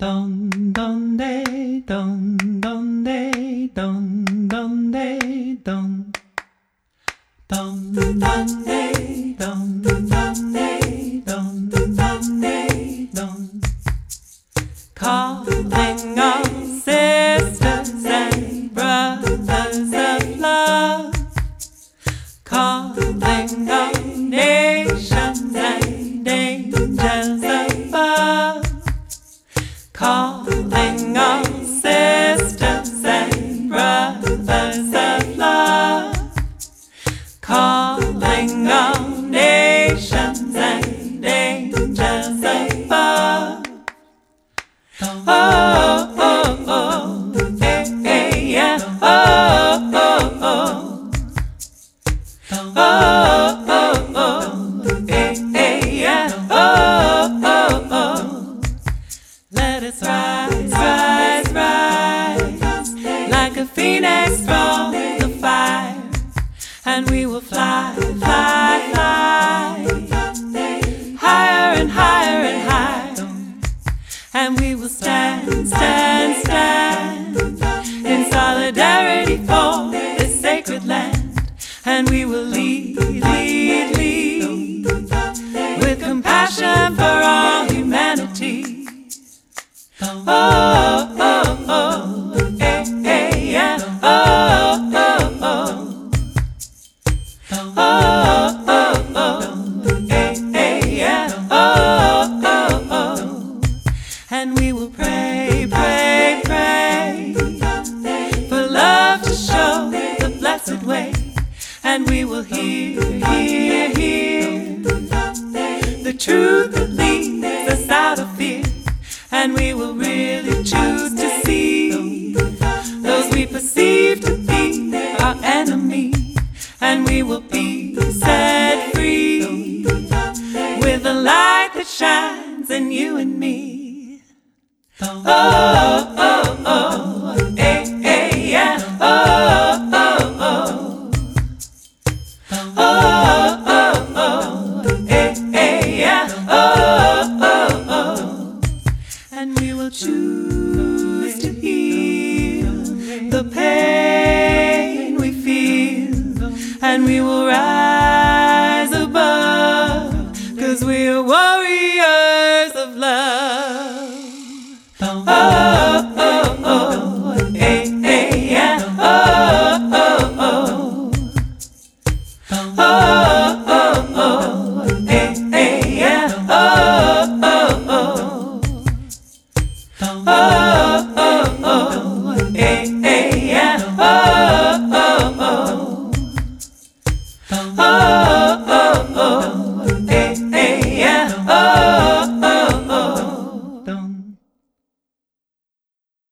Dun dun day, dun dun day, dun dun day, dun. Dun dun day, dun dun day, dun dun day, dun. Calling Calling all sisters and brothers of love. Calling all nations and angels above. Oh, oh, oh, hey, hey, yeah. Oh, and we will fly, fly, fly, higher and higher and higher, and we will stand, stand, stand in solidarity for this sacred land, and we will lead, lead, lead with compassion for And we will pray, pray, pray for love to show the blessed way. And we will hear, hear, hear the truth that leads us out of fear. And we will really choose to see Oh, oh, oh, hey, hey, yeah. Oh, oh, oh. Oh, oh, oh, hey, hey, yeah. Oh, oh, oh. And we will choose to heal the pain we feel, and we will rise Oh,